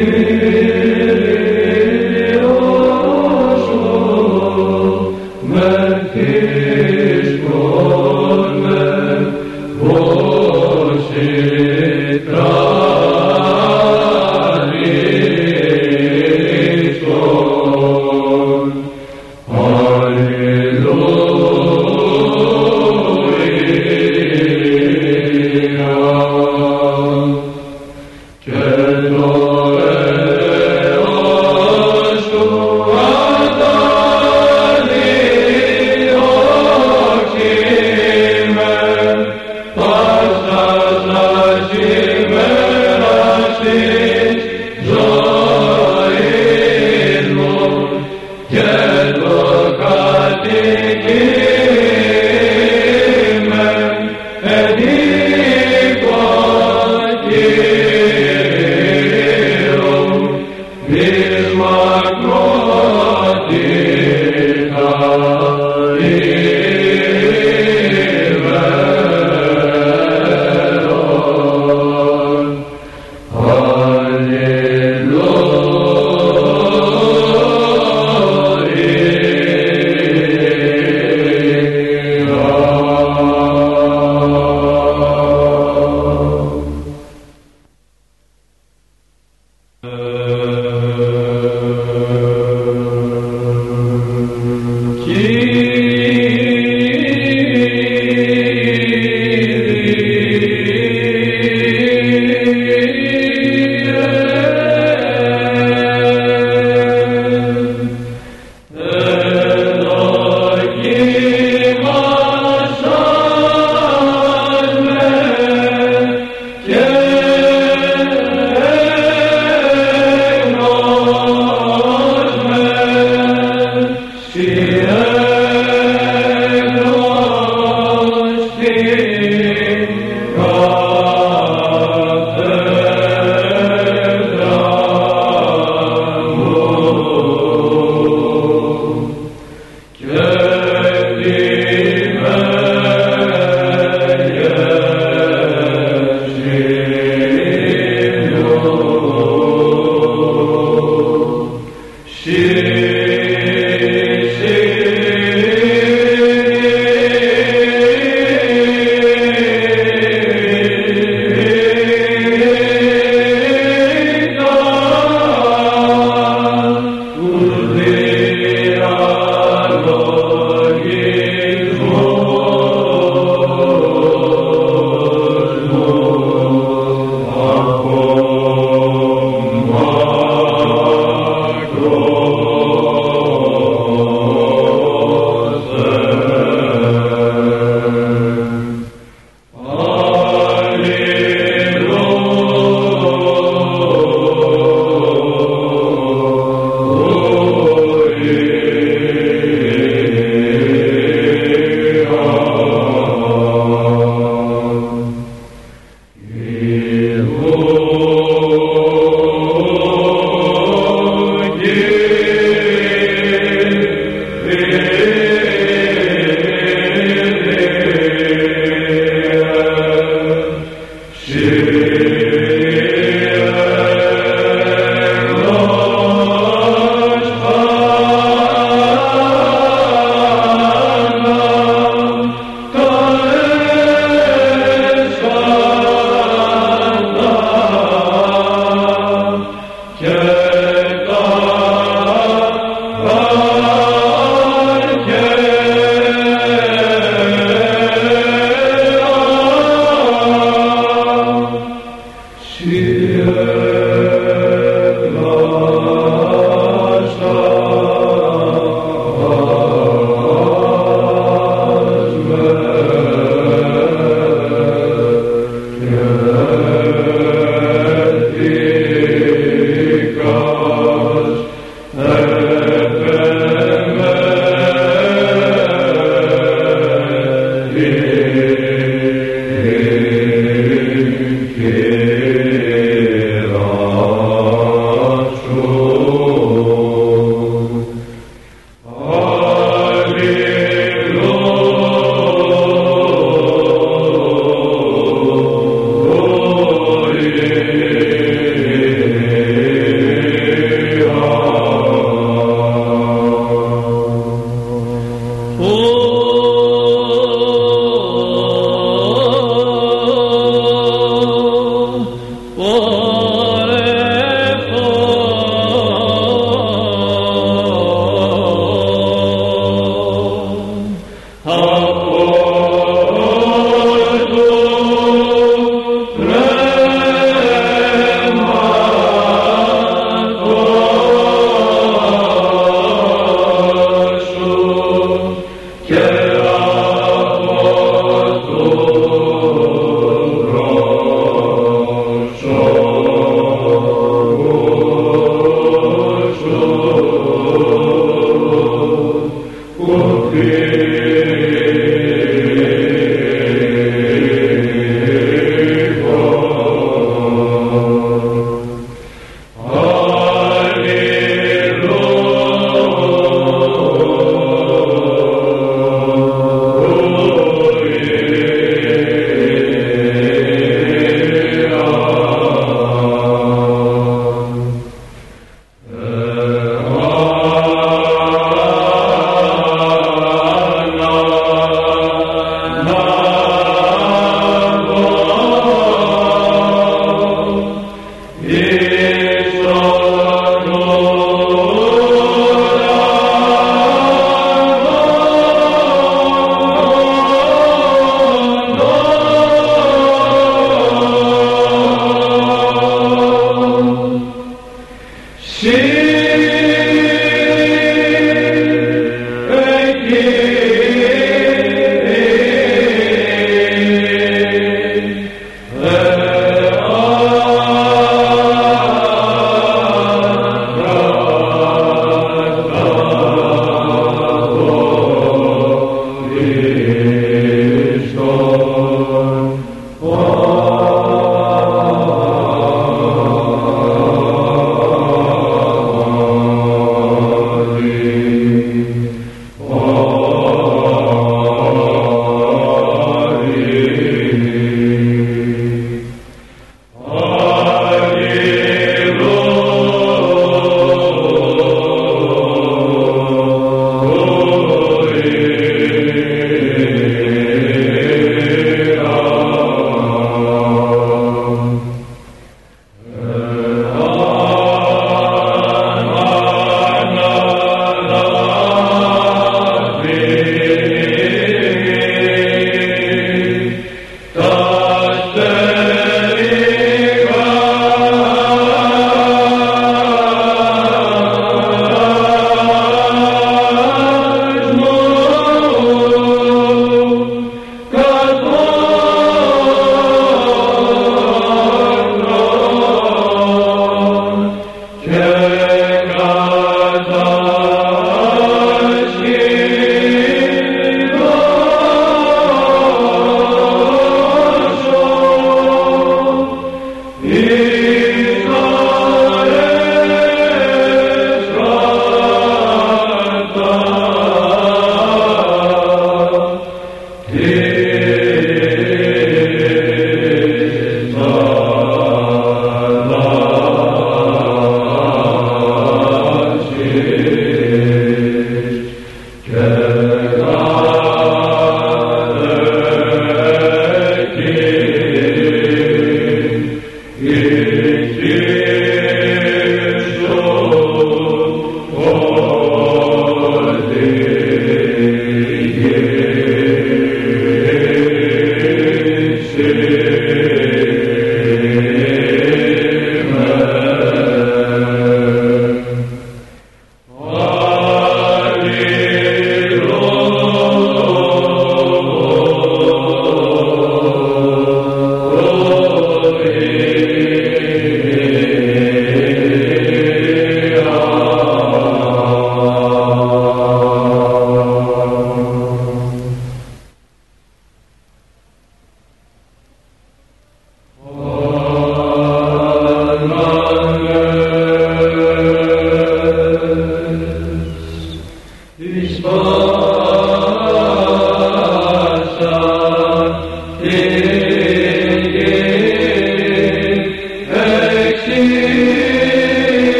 Amen.